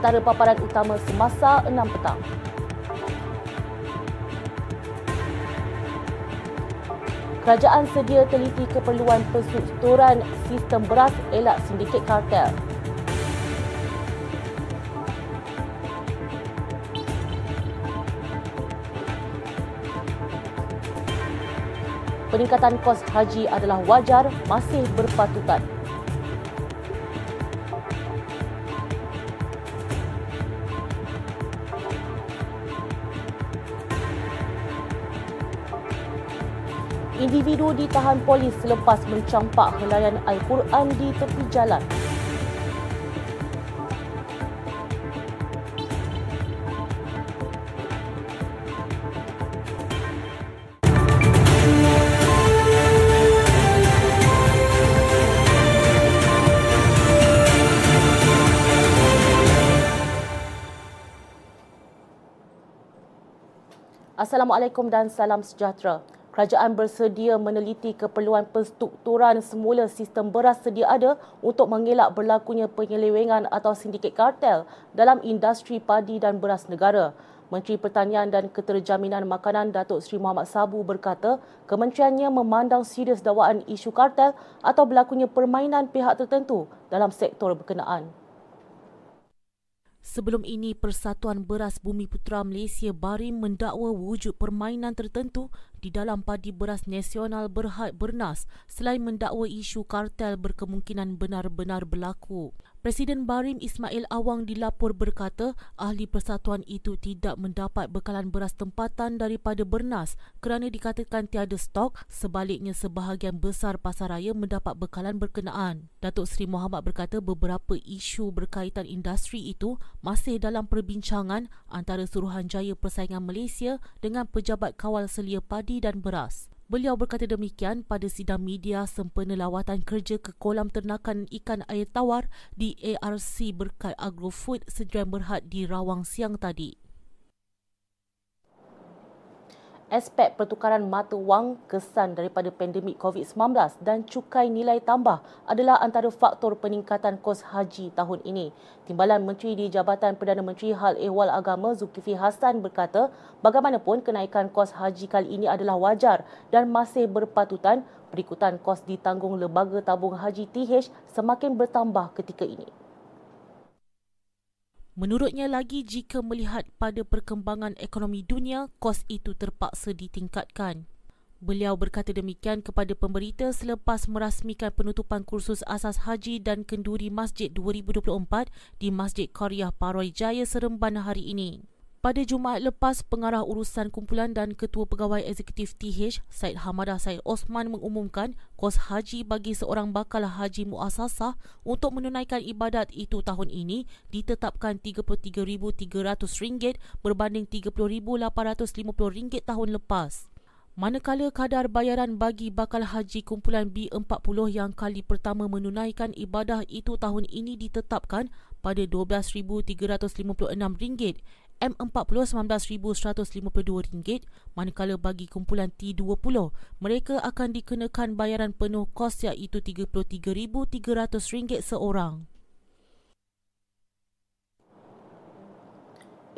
antara paparan utama semasa 6 petang. Kerajaan sedia teliti keperluan penstrukturan sistem beras elak sindiket kartel. Peningkatan kos haji adalah wajar masih berpatutan. Individu ditahan polis selepas mencampak helaian Al-Quran di tepi jalan. Assalamualaikum dan salam sejahtera kerajaan bersedia meneliti keperluan penstrukturan semula sistem beras sedia ada untuk mengelak berlakunya penyelewengan atau sindiket kartel dalam industri padi dan beras negara. Menteri Pertanian dan Keterjaminan Makanan Datuk Seri Muhammad Sabu berkata, kementeriannya memandang serius dakwaan isu kartel atau berlakunya permainan pihak tertentu dalam sektor berkenaan. Sebelum ini, Persatuan Beras Bumi Putera Malaysia Barim mendakwa wujud permainan tertentu di dalam padi beras nasional berhad bernas selain mendakwa isu kartel berkemungkinan benar-benar berlaku. Presiden Barim Ismail Awang dilapor berkata ahli persatuan itu tidak mendapat bekalan beras tempatan daripada Bernas kerana dikatakan tiada stok sebaliknya sebahagian besar pasaraya mendapat bekalan berkenaan. Datuk Seri Muhammad berkata beberapa isu berkaitan industri itu masih dalam perbincangan antara Suruhanjaya Persaingan Malaysia dengan Pejabat Kawal Selia Padi dan Beras. Beliau berkata demikian pada sidang media sempena lawatan kerja ke kolam ternakan ikan air tawar di ARC berkat Agrofood Sdn Berhad di Rawang siang tadi aspek pertukaran mata wang kesan daripada pandemik COVID-19 dan cukai nilai tambah adalah antara faktor peningkatan kos haji tahun ini. Timbalan Menteri di Jabatan Perdana Menteri Hal Ehwal Agama Zulkifli Hassan berkata, bagaimanapun kenaikan kos haji kali ini adalah wajar dan masih berpatutan berikutan kos ditanggung Lembaga Tabung Haji TH semakin bertambah ketika ini. Menurutnya lagi jika melihat pada perkembangan ekonomi dunia, kos itu terpaksa ditingkatkan. Beliau berkata demikian kepada pemberita selepas merasmikan penutupan kursus asas haji dan kenduri masjid 2024 di Masjid Qaryah Paroi Jaya Seremban hari ini. Pada Jumaat lepas, Pengarah Urusan Kumpulan dan Ketua Pegawai Eksekutif TH, Said Hamadah Said Osman mengumumkan kos haji bagi seorang bakal haji muasasah untuk menunaikan ibadat itu tahun ini ditetapkan RM33,300 berbanding RM30,850 tahun lepas. Manakala kadar bayaran bagi bakal haji kumpulan B40 yang kali pertama menunaikan ibadah itu tahun ini ditetapkan pada RM12,356, M40 RM19,152 manakala bagi kumpulan T20 mereka akan dikenakan bayaran penuh kos iaitu RM33,300 seorang.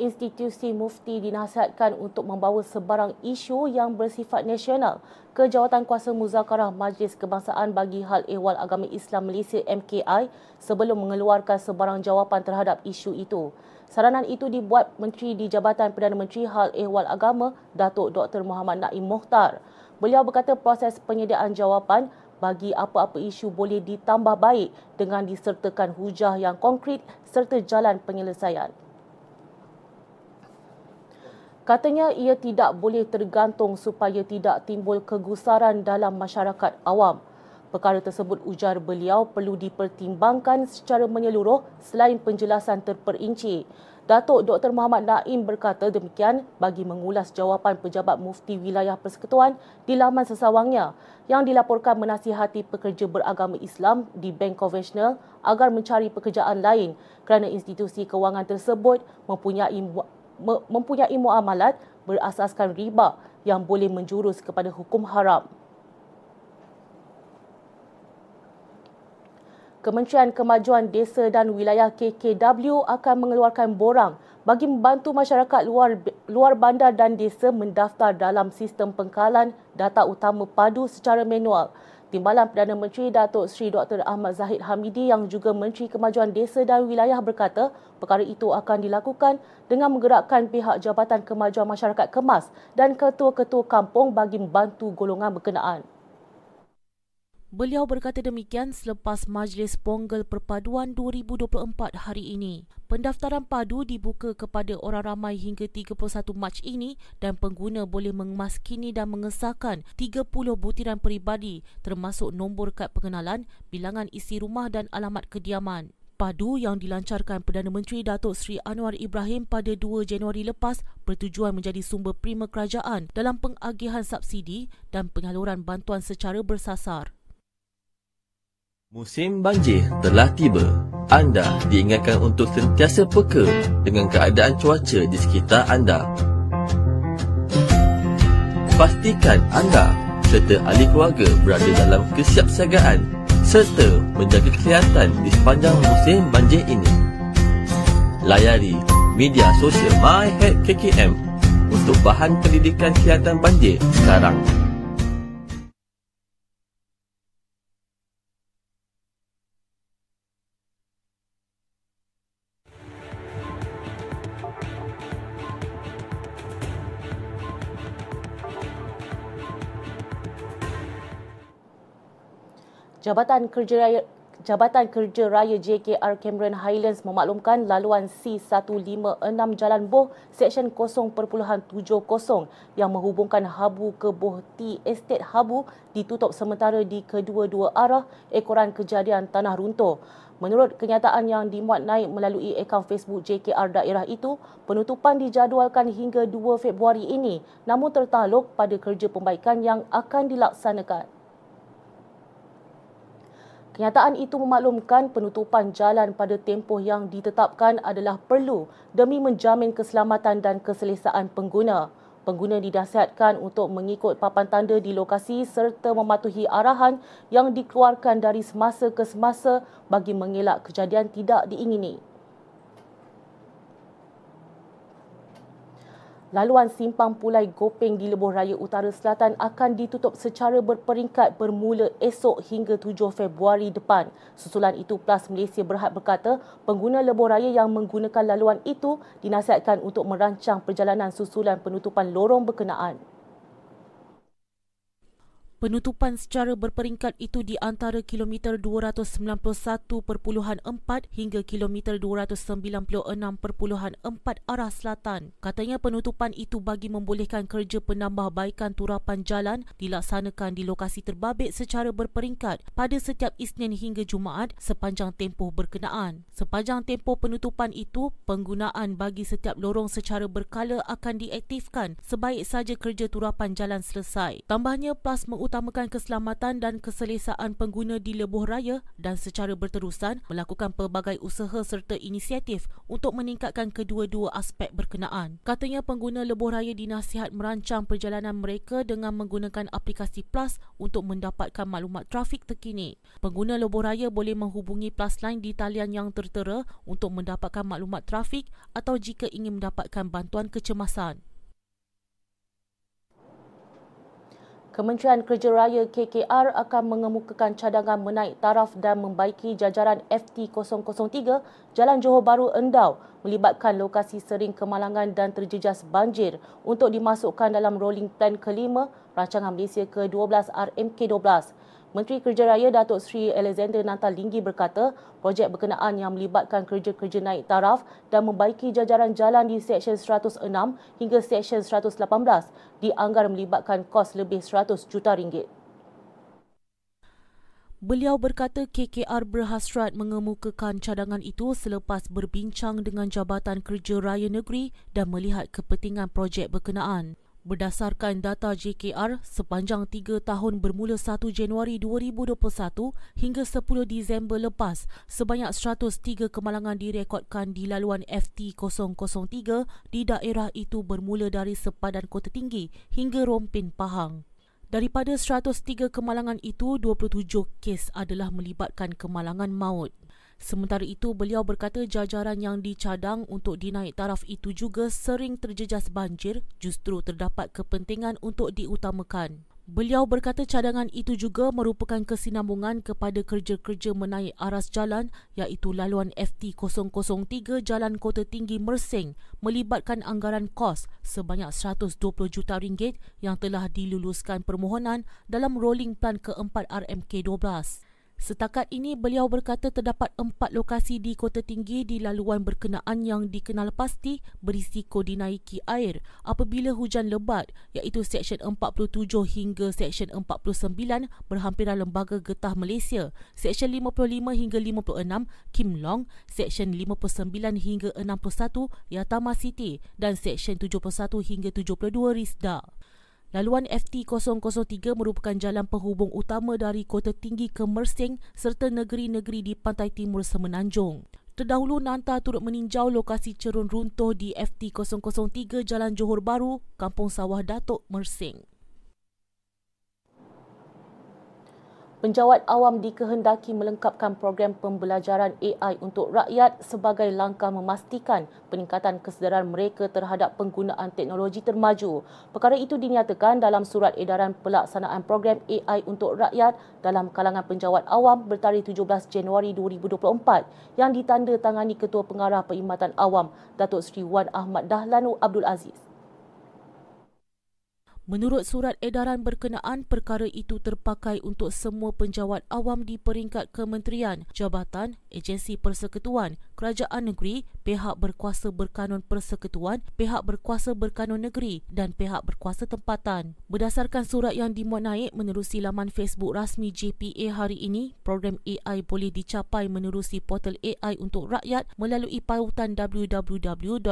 institusi mufti dinasihatkan untuk membawa sebarang isu yang bersifat nasional ke Jawatan Kuasa Muzakarah Majlis Kebangsaan bagi Hal Ehwal Agama Islam Malaysia MKI sebelum mengeluarkan sebarang jawapan terhadap isu itu. Saranan itu dibuat Menteri di Jabatan Perdana Menteri Hal Ehwal Agama Datuk Dr. Muhammad Naim Mohtar. Beliau berkata proses penyediaan jawapan bagi apa-apa isu boleh ditambah baik dengan disertakan hujah yang konkret serta jalan penyelesaian. Katanya ia tidak boleh tergantung supaya tidak timbul kegusaran dalam masyarakat awam. Perkara tersebut ujar beliau perlu dipertimbangkan secara menyeluruh selain penjelasan terperinci. Datuk Dr. Muhammad Naim berkata demikian bagi mengulas jawapan pejabat mufti wilayah persekutuan di laman sesawangnya yang dilaporkan menasihati pekerja beragama Islam di bank konvensional agar mencari pekerjaan lain kerana institusi kewangan tersebut mempunyai mempunyai muamalat berasaskan riba yang boleh menjurus kepada hukum haram. Kementerian Kemajuan Desa dan Wilayah KKW akan mengeluarkan borang bagi membantu masyarakat luar luar bandar dan desa mendaftar dalam sistem pengkalan data utama padu secara manual. Timbalan Perdana Menteri Datuk Seri Dr. Ahmad Zahid Hamidi yang juga Menteri Kemajuan Desa dan Wilayah berkata perkara itu akan dilakukan dengan menggerakkan pihak Jabatan Kemajuan Masyarakat Kemas dan ketua-ketua kampung bagi membantu golongan berkenaan. Beliau berkata demikian selepas Majlis Ponggel Perpaduan 2024 hari ini. Pendaftaran padu dibuka kepada orang ramai hingga 31 Mac ini dan pengguna boleh mengemaskini dan mengesahkan 30 butiran peribadi termasuk nombor kad pengenalan, bilangan isi rumah dan alamat kediaman. Padu yang dilancarkan Perdana Menteri Datuk Seri Anwar Ibrahim pada 2 Januari lepas bertujuan menjadi sumber prima kerajaan dalam pengagihan subsidi dan penyaluran bantuan secara bersasar. Musim banjir telah tiba. Anda diingatkan untuk sentiasa peka dengan keadaan cuaca di sekitar anda. Pastikan anda serta ahli keluarga berada dalam kesiapsiagaan serta menjaga kesihatan di sepanjang musim banjir ini. Layari media sosial MyHeadKKM untuk bahan pendidikan kesihatan banjir sekarang. Jabatan Kerja Raya Jabatan Kerja Raya JKR Cameron Highlands memaklumkan laluan C156 Jalan Boh Seksyen 0.70 yang menghubungkan Habu ke Boh T Estate Habu ditutup sementara di kedua-dua arah ekoran kejadian tanah runtuh. Menurut kenyataan yang dimuat naik melalui akaun Facebook JKR daerah itu, penutupan dijadualkan hingga 2 Februari ini namun tertakluk pada kerja pembaikan yang akan dilaksanakan. Kenyataan itu memaklumkan penutupan jalan pada tempoh yang ditetapkan adalah perlu demi menjamin keselamatan dan keselesaan pengguna. Pengguna didasihatkan untuk mengikut papan tanda di lokasi serta mematuhi arahan yang dikeluarkan dari semasa ke semasa bagi mengelak kejadian tidak diingini. Laluan simpang Pulai Gopeng di Lebuh Raya Utara Selatan akan ditutup secara berperingkat bermula esok hingga 7 Februari depan. Susulan itu Plus Malaysia Berhad berkata, pengguna Lebuh Raya yang menggunakan laluan itu dinasihatkan untuk merancang perjalanan susulan penutupan lorong berkenaan. Penutupan secara berperingkat itu di antara kilometer 291.4 hingga kilometer 296.4 arah selatan. Katanya penutupan itu bagi membolehkan kerja penambahbaikan turapan jalan dilaksanakan di lokasi terbabit secara berperingkat pada setiap Isnin hingga Jumaat sepanjang tempoh berkenaan. Sepanjang tempoh penutupan itu, penggunaan bagi setiap lorong secara berkala akan diaktifkan sebaik saja kerja turapan jalan selesai. Tambahnya, PLAS mengutamakan mengutamakan keselamatan dan keselesaan pengguna di lebuh raya dan secara berterusan melakukan pelbagai usaha serta inisiatif untuk meningkatkan kedua-dua aspek berkenaan. Katanya pengguna lebuh raya dinasihat merancang perjalanan mereka dengan menggunakan aplikasi Plus untuk mendapatkan maklumat trafik terkini. Pengguna lebuh raya boleh menghubungi Plus Line di talian yang tertera untuk mendapatkan maklumat trafik atau jika ingin mendapatkan bantuan kecemasan. Kementerian Kerja Raya KKR akan mengemukakan cadangan menaik taraf dan membaiki jajaran FT003 Jalan Johor Bahru Endau melibatkan lokasi sering kemalangan dan terjejas banjir untuk dimasukkan dalam rolling plan kelima rancangan Malaysia ke-12 RMK12. Menteri Kerja Raya Datuk Seri Alexander Nantal Linggi berkata, projek berkenaan yang melibatkan kerja-kerja naik taraf dan membaiki jajaran jalan di Seksyen 106 hingga Seksyen 118 dianggar melibatkan kos lebih 100 juta ringgit. Beliau berkata KKR berhasrat mengemukakan cadangan itu selepas berbincang dengan Jabatan Kerja Raya Negeri dan melihat kepentingan projek berkenaan. Berdasarkan data JKR, sepanjang tiga tahun bermula 1 Januari 2021 hingga 10 Disember lepas, sebanyak 103 kemalangan direkodkan di laluan FT003 di daerah itu bermula dari sepadan Kota Tinggi hingga Rompin Pahang. Daripada 103 kemalangan itu, 27 kes adalah melibatkan kemalangan maut. Sementara itu, beliau berkata jajaran yang dicadang untuk dinaik taraf itu juga sering terjejas banjir justru terdapat kepentingan untuk diutamakan. Beliau berkata cadangan itu juga merupakan kesinambungan kepada kerja-kerja menaik aras jalan iaitu laluan FT003 Jalan Kota Tinggi Mersing melibatkan anggaran kos sebanyak 120 juta ringgit yang telah diluluskan permohonan dalam rolling plan keempat RMK12. Setakat ini, beliau berkata terdapat empat lokasi di Kota Tinggi di laluan berkenaan yang dikenal pasti berisiko dinaiki air apabila hujan lebat iaitu Seksyen 47 hingga Seksyen 49 berhampiran Lembaga Getah Malaysia, Seksyen 55 hingga 56 Kim Long, Seksyen 59 hingga 61 Yatama City dan Seksyen 71 hingga 72 Risda. Laluan FT003 merupakan jalan penghubung utama dari Kota Tinggi ke Mersing serta negeri-negeri di pantai timur Semenanjung. Terdahulu Nanta turut meninjau lokasi cerun runtuh di FT003 Jalan Johor Baru, Kampung Sawah Datuk, Mersing. Penjawat awam dikehendaki melengkapkan program pembelajaran AI untuk rakyat sebagai langkah memastikan peningkatan kesedaran mereka terhadap penggunaan teknologi termaju. Perkara itu dinyatakan dalam surat edaran pelaksanaan program AI untuk rakyat dalam kalangan penjawat awam bertarikh 17 Januari 2024 yang ditandatangani Ketua Pengarah Perkhidmatan Awam Datuk Seri Wan Ahmad Dahlanu Abdul Aziz. Menurut surat edaran berkenaan, perkara itu terpakai untuk semua penjawat awam di peringkat kementerian, jabatan, agensi persekutuan, kerajaan negeri, pihak berkuasa berkanun persekutuan, pihak berkuasa berkanun negeri dan pihak berkuasa tempatan. Berdasarkan surat yang dimuat naik menerusi laman Facebook rasmi JPA hari ini, program AI boleh dicapai menerusi portal AI untuk rakyat melalui pautan www.ai.gov.my.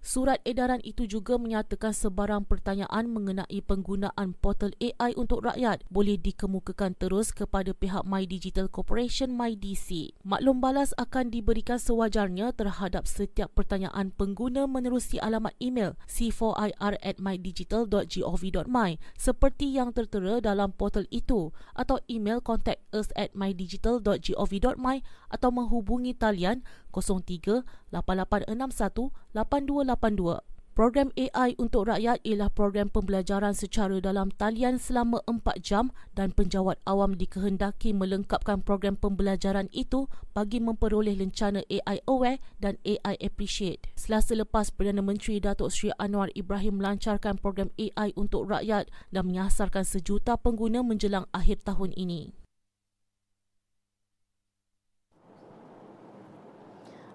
Surat edaran itu juga menyatakan sebarang pertanyaan mengenai penggunaan portal AI untuk rakyat boleh dikemukakan terus kepada pihak My Digital Corporation MyDC. Maklum balas akan diberikan sewajarnya terhadap setiap pertanyaan pengguna menerusi alamat email c4ir at mydigital.gov.my seperti yang tertera dalam portal itu atau email contact us at mydigital.gov.my atau menghubungi talian 03 8861 8282. Program AI untuk rakyat ialah program pembelajaran secara dalam talian selama 4 jam dan penjawat awam dikehendaki melengkapkan program pembelajaran itu bagi memperoleh lencana AI Aware dan AI Appreciate. Selasa lepas Perdana Menteri Datuk Seri Anwar Ibrahim melancarkan program AI untuk rakyat dan menyasarkan sejuta pengguna menjelang akhir tahun ini.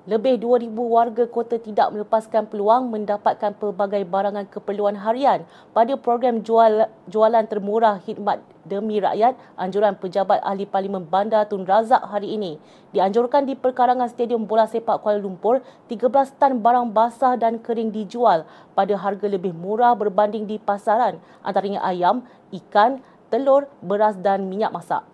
Lebih 2,000 warga kota tidak melepaskan peluang mendapatkan pelbagai barangan keperluan harian pada program jual, jualan termurah khidmat demi rakyat anjuran pejabat ahli Parlimen Bandar Tun Razak hari ini. Dianjurkan di perkarangan Stadium Bola Sepak Kuala Lumpur, 13 tan barang basah dan kering dijual pada harga lebih murah berbanding di pasaran antaranya ayam, ikan, telur, beras dan minyak masak.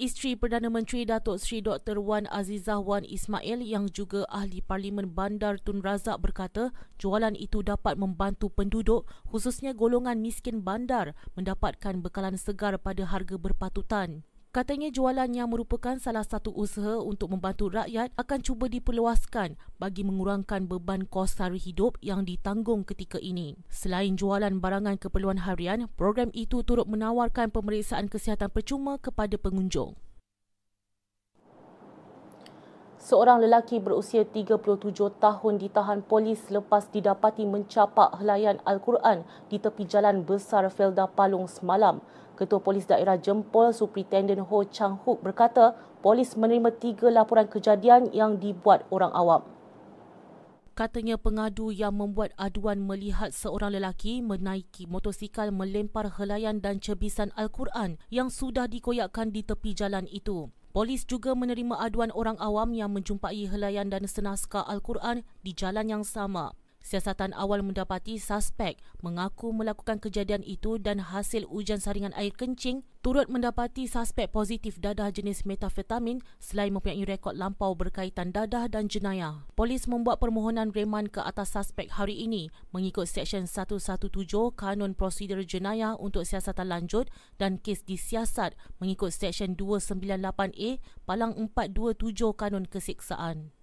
Isteri Perdana Menteri Datuk Seri Dr. Wan Azizah Wan Ismail yang juga ahli Parlimen Bandar Tun Razak berkata jualan itu dapat membantu penduduk khususnya golongan miskin bandar mendapatkan bekalan segar pada harga berpatutan. Katanya jualan yang merupakan salah satu usaha untuk membantu rakyat akan cuba diperluaskan bagi mengurangkan beban kos sara hidup yang ditanggung ketika ini. Selain jualan barangan keperluan harian, program itu turut menawarkan pemeriksaan kesihatan percuma kepada pengunjung. Seorang lelaki berusia 37 tahun ditahan polis lepas didapati mencapak helaian Al-Quran di tepi jalan besar Felda Palung semalam. Ketua Polis Daerah Jempol Superintendent Ho Chang Hook berkata polis menerima tiga laporan kejadian yang dibuat orang awam. Katanya pengadu yang membuat aduan melihat seorang lelaki menaiki motosikal melempar helaian dan cebisan Al-Quran yang sudah dikoyakkan di tepi jalan itu. Polis juga menerima aduan orang awam yang menjumpai helaian dan senaskah Al-Quran di jalan yang sama. Siasatan awal mendapati suspek mengaku melakukan kejadian itu dan hasil ujian saringan air kencing turut mendapati suspek positif dadah jenis metafetamin selain mempunyai rekod lampau berkaitan dadah dan jenayah. Polis membuat permohonan reman ke atas suspek hari ini mengikut Seksyen 117 Kanun Prosedur Jenayah untuk siasatan lanjut dan kes disiasat mengikut Seksyen 298A Palang 427 Kanun Kesiksaan.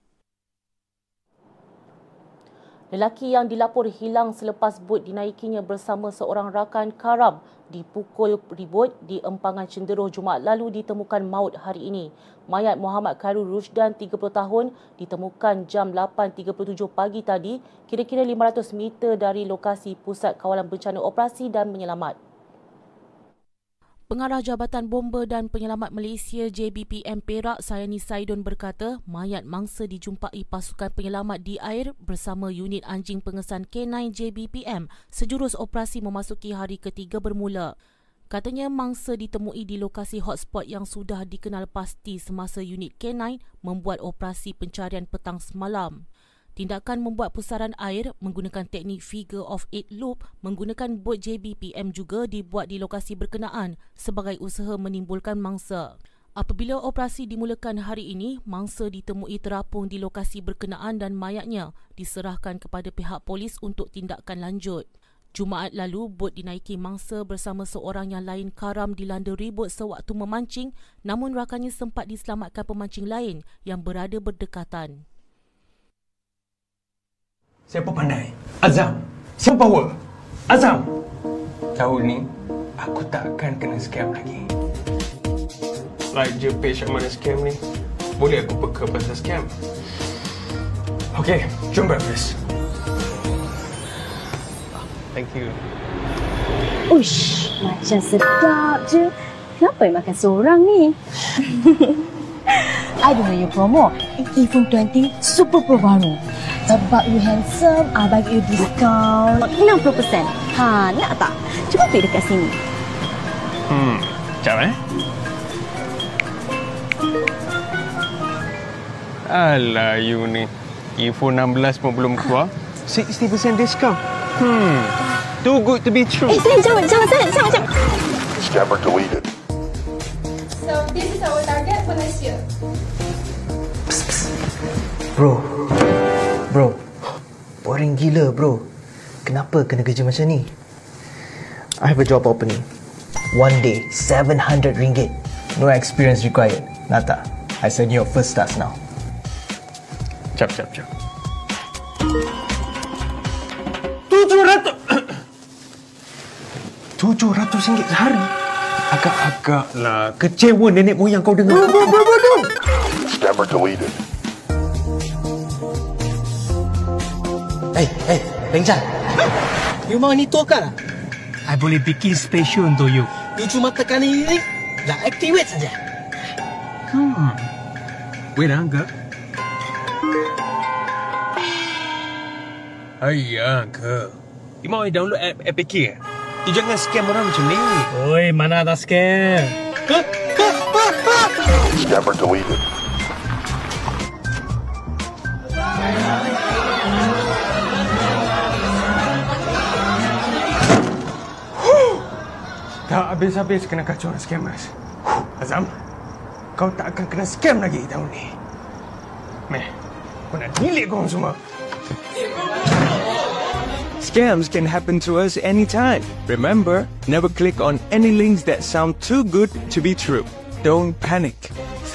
Lelaki yang dilapor hilang selepas bot dinaikinya bersama seorang rakan karam dipukul ribut di empangan cenderuh Jumaat lalu ditemukan maut hari ini. Mayat Muhammad Khairul Rusdan 30 tahun ditemukan jam 8.37 pagi tadi kira-kira 500 meter dari lokasi Pusat Kawalan Bencana Operasi dan Menyelamat. Pengarah Jabatan Bomba dan Penyelamat Malaysia JBPM Perak Sayani Saidon berkata mayat mangsa dijumpai pasukan penyelamat di air bersama unit anjing pengesan K9 JBPM sejurus operasi memasuki hari ketiga bermula. Katanya mangsa ditemui di lokasi hotspot yang sudah dikenal pasti semasa unit K9 membuat operasi pencarian petang semalam. Tindakan membuat pusaran air menggunakan teknik figure of eight loop menggunakan bot JBPM juga dibuat di lokasi berkenaan sebagai usaha menimbulkan mangsa. Apabila operasi dimulakan hari ini, mangsa ditemui terapung di lokasi berkenaan dan mayatnya diserahkan kepada pihak polis untuk tindakan lanjut. Jumaat lalu, bot dinaiki mangsa bersama seorang yang lain karam dilanda ribut sewaktu memancing namun rakannya sempat diselamatkan pemancing lain yang berada berdekatan. Siapa pandai? Azam. Siapa power? Azam. Tahun ni, aku tak akan kena scam lagi. Like je page yang mana scam ni, boleh aku peka pasal scam. Okay, jom breakfast. Thank you. Ush, macam sedap je. Kenapa yang makan seorang ni? I don't know your promo. iPhone 20 Super Pro baru. Sebab you handsome, I bagi you discount 60%. Ha, nak tak? Cuba pergi dekat sini. Hmm, sekejap eh. Alah, you ni. iPhone 16 pun belum keluar. 60% discount. Hmm, too good to be true. Eh, sayang, jangan, jangan, sayang, jangan, jangan. Scammer deleted. So this is our target for next year. Bro, bro, boring gila bro. Kenapa kena kerja macam ni? I have a job opening. One day, 700 ringgit. No experience required. Nata, I send you your first task now. Cap, cap, cap. Tujuh ratus... Tujuh ratus ringgit sehari? Agak-agak lah. Kecewa nenek moyang kau dengar. Bro, bro, bro, bro. Scammer deleted. Hey, Peng Chan. You mau ni tukar lah? I boleh bikin special untuk you. You cuma tekan ini, dah activate saja. Hmm. Wait, Angga. Ayah, ke. You mau download app APK eh? You jangan scam orang macam ni. Oi, mana ada scam? Scammer deleted. Habis-habis kena kacau dengan scammers. Azam, kau tak akan kena scam lagi tahun ni. Meh, kau nak korang semua. Scams can happen to us anytime. Remember, never click on any links that sound too good to be true. Don't panic.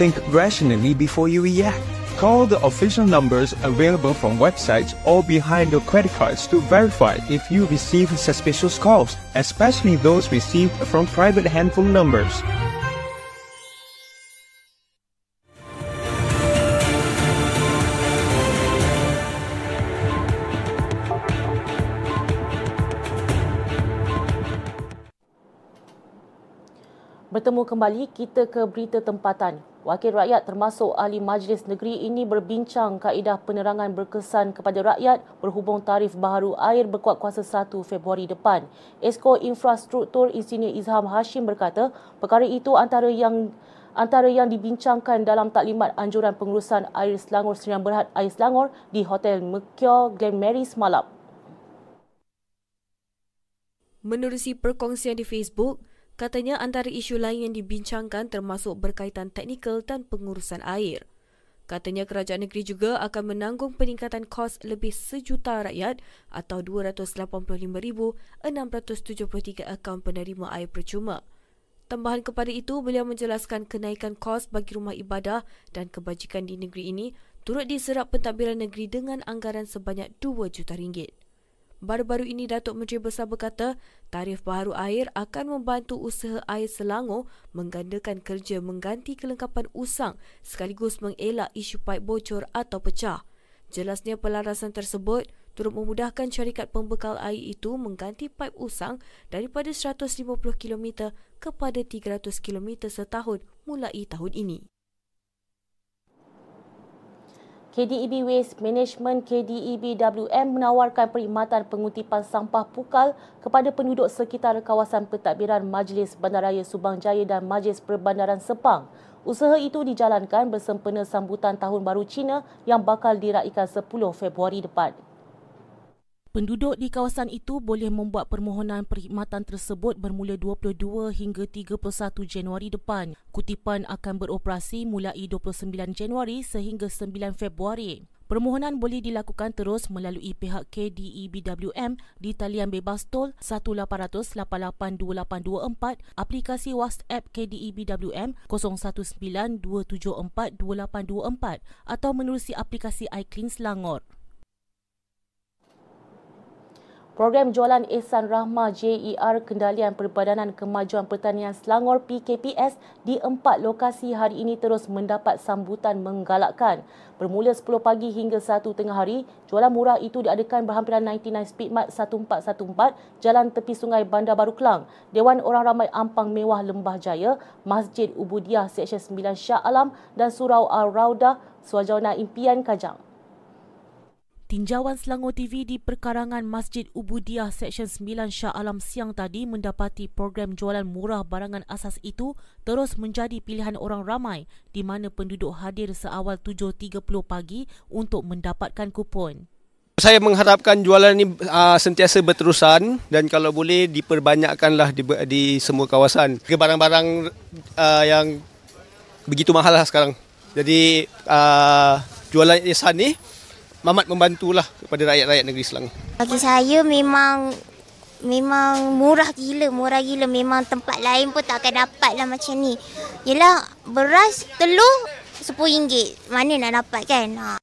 Think rationally before you react. Call the official numbers available from websites or behind your credit cards to verify if you receive suspicious calls, especially those received from private handphone numbers. Bertemu kembali kita ke berita tempatan. Wakil rakyat termasuk ahli majlis negeri ini berbincang kaedah penerangan berkesan kepada rakyat berhubung tarif baharu air berkuat kuasa 1 Februari depan. Esko Infrastruktur Insinyur Izham Hashim berkata, perkara itu antara yang antara yang dibincangkan dalam taklimat anjuran pengurusan air Selangor Serian Berhad Air Selangor di Hotel Mercure Glen Mary semalam. Menerusi perkongsian di Facebook, katanya antara isu lain yang dibincangkan termasuk berkaitan teknikal dan pengurusan air. Katanya kerajaan negeri juga akan menanggung peningkatan kos lebih sejuta rakyat atau 285,673 akaun penerima air percuma. Tambahan kepada itu, beliau menjelaskan kenaikan kos bagi rumah ibadah dan kebajikan di negeri ini turut diserap pentadbiran negeri dengan anggaran sebanyak 2 juta ringgit. Baru-baru ini Datuk Menteri Besar berkata tarif baharu air akan membantu usaha air Selangor menggandakan kerja mengganti kelengkapan usang sekaligus mengelak isu paip bocor atau pecah. Jelasnya pelarasan tersebut turut memudahkan syarikat pembekal air itu mengganti paip usang daripada 150 km kepada 300 km setahun mulai tahun ini. KDEB Waste Management KDEB WM menawarkan perkhidmatan pengutipan sampah pukal kepada penduduk sekitar kawasan pentadbiran Majlis Bandaraya Subang Jaya dan Majlis Perbandaran Sepang. Usaha itu dijalankan bersempena sambutan Tahun Baru Cina yang bakal diraikan 10 Februari depan. Penduduk di kawasan itu boleh membuat permohonan perkhidmatan tersebut bermula 22 hingga 31 Januari depan. Kutipan akan beroperasi mulai 29 Januari sehingga 9 Februari. Permohonan boleh dilakukan terus melalui pihak KDEBWM di talian bebas tol 1800882824, aplikasi WhatsApp KDEBWM 0192742824 atau menerusi aplikasi iClean Selangor. Program Jualan Ehsan Rahmah JER Kendalian Perbadanan Kemajuan Pertanian Selangor PKPS di empat lokasi hari ini terus mendapat sambutan menggalakkan. Bermula 10 pagi hingga 1 tengah hari, jualan murah itu diadakan berhampiran 99 Speedmart 1414 Jalan Tepi Sungai Bandar Baru Kelang, Dewan Orang Ramai Ampang Mewah Lembah Jaya, Masjid Ubudiah Seksyen 9 Shah Alam dan Surau Al-Raudah Suajana Impian Kajang. Tinjauan Selangor TV di perkarangan Masjid Ubudiah Seksyen 9 Shah Alam siang tadi mendapati program jualan murah barangan asas itu terus menjadi pilihan orang ramai di mana penduduk hadir seawal 7.30 pagi untuk mendapatkan kupon. Saya mengharapkan jualan ini uh, sentiasa berterusan dan kalau boleh diperbanyakkanlah di, di semua kawasan. Barang-barang uh, yang begitu mahal lah sekarang. Jadi uh, jualan ihsan ni Mamat membantulah kepada rakyat-rakyat negeri Selangor. Bagi saya memang memang murah gila, murah gila. Memang tempat lain pun tak akan dapat lah macam ni. Yelah beras, telur RM10. Mana nak dapat kan? Ha.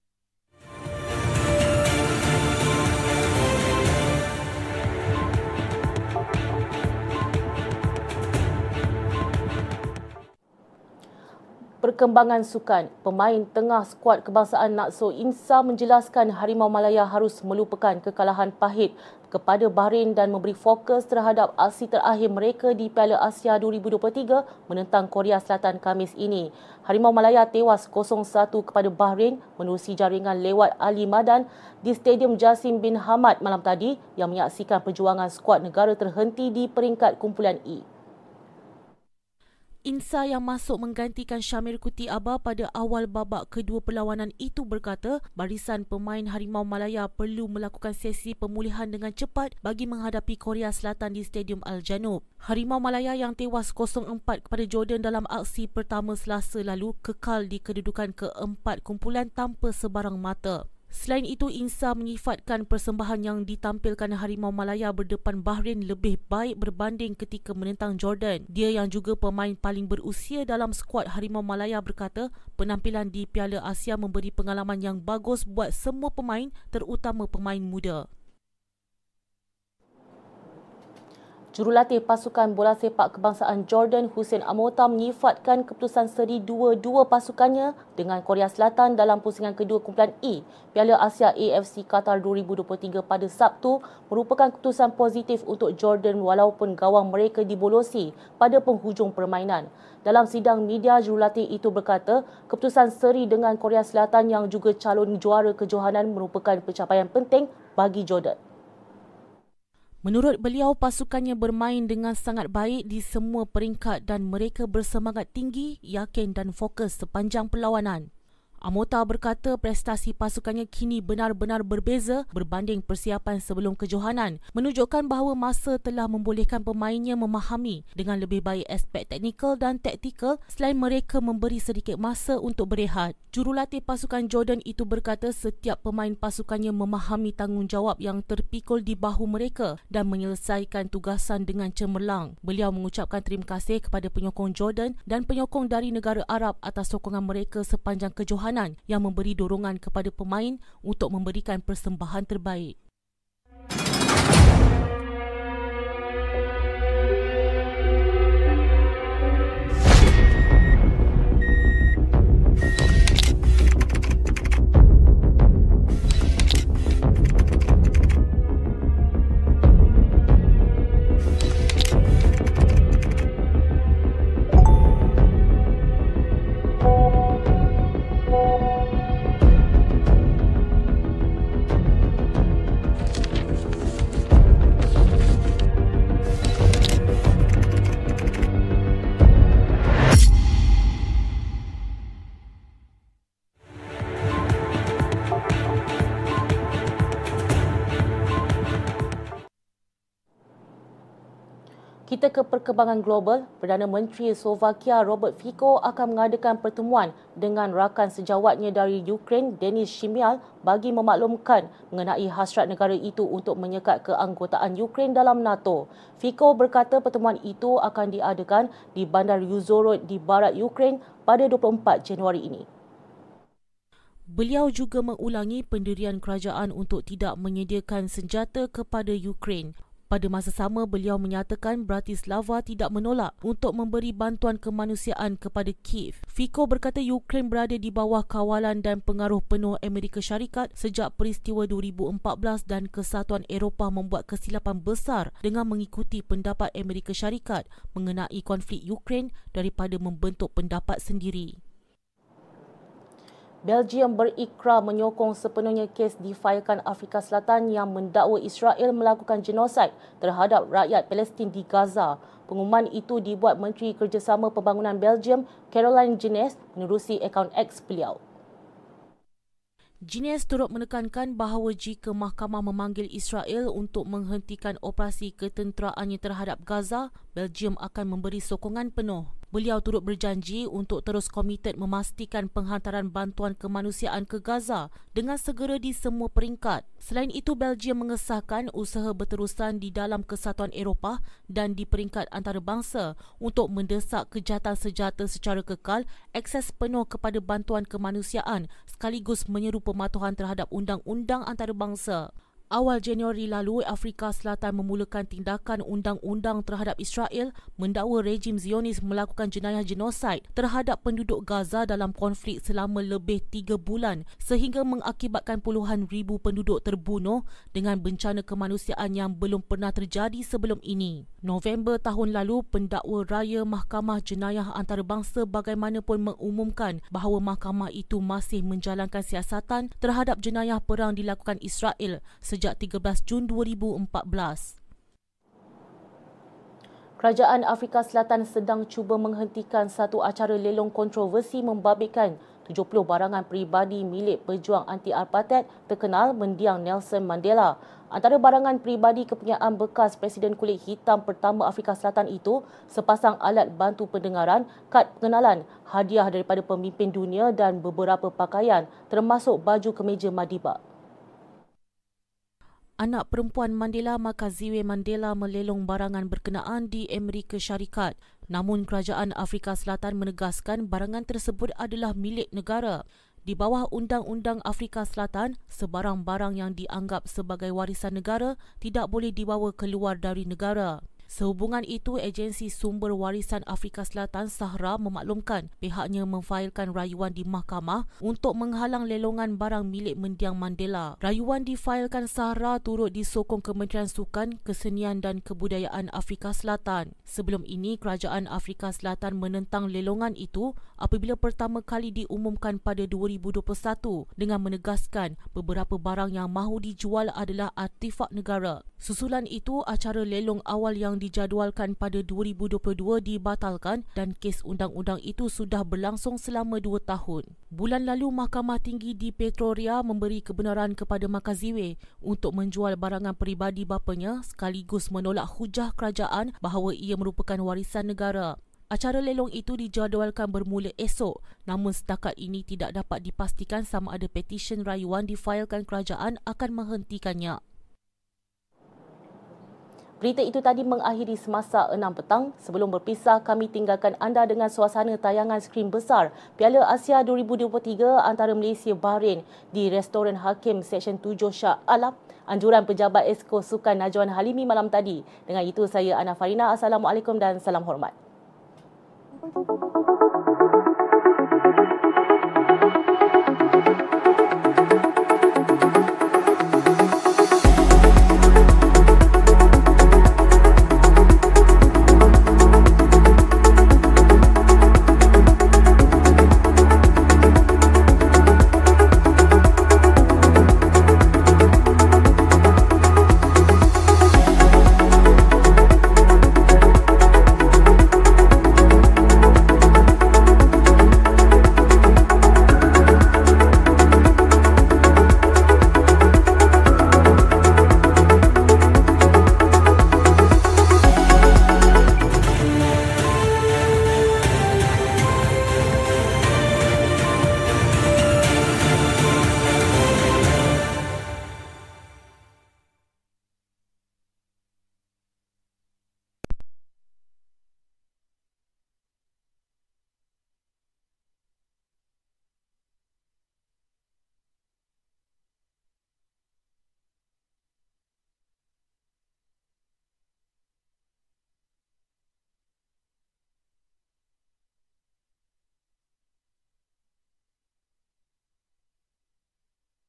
Perkembangan sukan, pemain tengah skuad kebangsaan Nakso Insa menjelaskan Harimau Malaya harus melupakan kekalahan pahit kepada Bahrain dan memberi fokus terhadap aksi terakhir mereka di Piala Asia 2023 menentang Korea Selatan Kamis ini. Harimau Malaya tewas 0-1 kepada Bahrain menerusi jaringan lewat Ali Madan di Stadium Jasim bin Hamad malam tadi yang menyaksikan perjuangan skuad negara terhenti di peringkat kumpulan E. Insa yang masuk menggantikan Syamir Kuti Aba pada awal babak kedua perlawanan itu berkata barisan pemain Harimau Malaya perlu melakukan sesi pemulihan dengan cepat bagi menghadapi Korea Selatan di Stadium Al-Janub. Harimau Malaya yang tewas 0-4 kepada Jordan dalam aksi pertama selasa lalu kekal di kedudukan keempat kumpulan tanpa sebarang mata. Selain itu, Insa menyifatkan persembahan yang ditampilkan Harimau Malaya berdepan Bahrain lebih baik berbanding ketika menentang Jordan. Dia yang juga pemain paling berusia dalam skuad Harimau Malaya berkata, penampilan di Piala Asia memberi pengalaman yang bagus buat semua pemain terutama pemain muda. Jurulatih pasukan bola sepak kebangsaan Jordan Hussein Amota menyifatkan keputusan seri 2-2 pasukannya dengan Korea Selatan dalam pusingan kedua kumpulan E Piala Asia AFC Qatar 2023 pada Sabtu merupakan keputusan positif untuk Jordan walaupun gawang mereka dibolosi pada penghujung permainan. Dalam sidang media, jurulatih itu berkata keputusan seri dengan Korea Selatan yang juga calon juara kejohanan merupakan pencapaian penting bagi Jordan. Menurut beliau, pasukannya bermain dengan sangat baik di semua peringkat dan mereka bersemangat tinggi, yakin dan fokus sepanjang perlawanan. Amota berkata prestasi pasukannya kini benar-benar berbeza berbanding persiapan sebelum kejohanan, menunjukkan bahawa masa telah membolehkan pemainnya memahami dengan lebih baik aspek teknikal dan taktikal selain mereka memberi sedikit masa untuk berehat. Jurulatih pasukan Jordan itu berkata setiap pemain pasukannya memahami tanggungjawab yang terpikul di bahu mereka dan menyelesaikan tugasan dengan cemerlang. Beliau mengucapkan terima kasih kepada penyokong Jordan dan penyokong dari negara Arab atas sokongan mereka sepanjang kejohanan pertahanan yang memberi dorongan kepada pemain untuk memberikan persembahan terbaik. Kita ke perkembangan global, Perdana Menteri Slovakia Robert Fico akan mengadakan pertemuan dengan rakan sejawatnya dari Ukraine Denis Shimyal bagi memaklumkan mengenai hasrat negara itu untuk menyekat keanggotaan Ukraine dalam NATO. Fico berkata pertemuan itu akan diadakan di Bandar Yuzhhorod di barat Ukraine pada 24 Januari ini. Beliau juga mengulangi pendirian kerajaan untuk tidak menyediakan senjata kepada Ukraine. Pada masa sama, beliau menyatakan Bratislava tidak menolak untuk memberi bantuan kemanusiaan kepada Kiev. Fico berkata Ukraine berada di bawah kawalan dan pengaruh penuh Amerika Syarikat sejak peristiwa 2014 dan kesatuan Eropah membuat kesilapan besar dengan mengikuti pendapat Amerika Syarikat mengenai konflik Ukraine daripada membentuk pendapat sendiri. Belgium berikrar menyokong sepenuhnya kes difailkan Afrika Selatan yang mendakwa Israel melakukan genosid terhadap rakyat Palestin di Gaza. Pengumuman itu dibuat Menteri Kerjasama Pembangunan Belgium, Caroline Jeunesse, menerusi akaun X beliau. Jeunesse turut menekankan bahawa jika mahkamah memanggil Israel untuk menghentikan operasi ketenteraannya terhadap Gaza, Belgium akan memberi sokongan penuh. Beliau turut berjanji untuk terus komited memastikan penghantaran bantuan kemanusiaan ke Gaza dengan segera di semua peringkat. Selain itu, Belgium mengesahkan usaha berterusan di dalam kesatuan Eropah dan di peringkat antarabangsa untuk mendesak kejahatan sejata secara kekal, akses penuh kepada bantuan kemanusiaan sekaligus menyeru pematuhan terhadap undang-undang antarabangsa. Awal Januari lalu, Afrika Selatan memulakan tindakan undang-undang terhadap Israel mendakwa rejim Zionis melakukan jenayah genosid terhadap penduduk Gaza dalam konflik selama lebih tiga bulan sehingga mengakibatkan puluhan ribu penduduk terbunuh dengan bencana kemanusiaan yang belum pernah terjadi sebelum ini. November tahun lalu, pendakwa raya Mahkamah Jenayah Antarabangsa bagaimanapun mengumumkan bahawa mahkamah itu masih menjalankan siasatan terhadap jenayah perang dilakukan Israel sejak 13 Jun 2014. Kerajaan Afrika Selatan sedang cuba menghentikan satu acara lelong kontroversi membabitkan 70 barangan peribadi milik pejuang anti-apartheid terkenal mendiang Nelson Mandela. Antara barangan peribadi kepunyaan bekas Presiden kulit hitam pertama Afrika Selatan itu sepasang alat bantu pendengaran, kad pengenalan, hadiah daripada pemimpin dunia dan beberapa pakaian termasuk baju kemeja Madiba anak perempuan Mandela Makaziwe Mandela melelong barangan berkenaan di Amerika Syarikat. Namun kerajaan Afrika Selatan menegaskan barangan tersebut adalah milik negara. Di bawah Undang-Undang Afrika Selatan, sebarang barang yang dianggap sebagai warisan negara tidak boleh dibawa keluar dari negara. Sehubungan itu, Agensi Sumber Warisan Afrika Selatan Sahra memaklumkan pihaknya memfailkan rayuan di mahkamah untuk menghalang lelongan barang milik mendiang Mandela. Rayuan difailkan Sahra turut disokong Kementerian Sukan, Kesenian dan Kebudayaan Afrika Selatan. Sebelum ini, Kerajaan Afrika Selatan menentang lelongan itu apabila pertama kali diumumkan pada 2021 dengan menegaskan beberapa barang yang mahu dijual adalah artifak negara. Susulan itu, acara lelong awal dijadualkan pada 2022 dibatalkan dan kes undang-undang itu sudah berlangsung selama dua tahun. Bulan lalu, Mahkamah Tinggi di Petroria memberi kebenaran kepada Makaziwe untuk menjual barangan peribadi bapanya sekaligus menolak hujah kerajaan bahawa ia merupakan warisan negara. Acara lelong itu dijadualkan bermula esok namun setakat ini tidak dapat dipastikan sama ada petisyen rayuan difailkan kerajaan akan menghentikannya. Berita itu tadi mengakhiri semasa 6 petang. Sebelum berpisah, kami tinggalkan anda dengan suasana tayangan skrin besar Piala Asia 2023 antara Malaysia Bahrain di Restoran Hakim Seksyen 7 Shah Alap. Anjuran Pejabat Esko Sukan Najwan Halimi malam tadi. Dengan itu, saya Ana Farina. Assalamualaikum dan salam hormat. Thank you.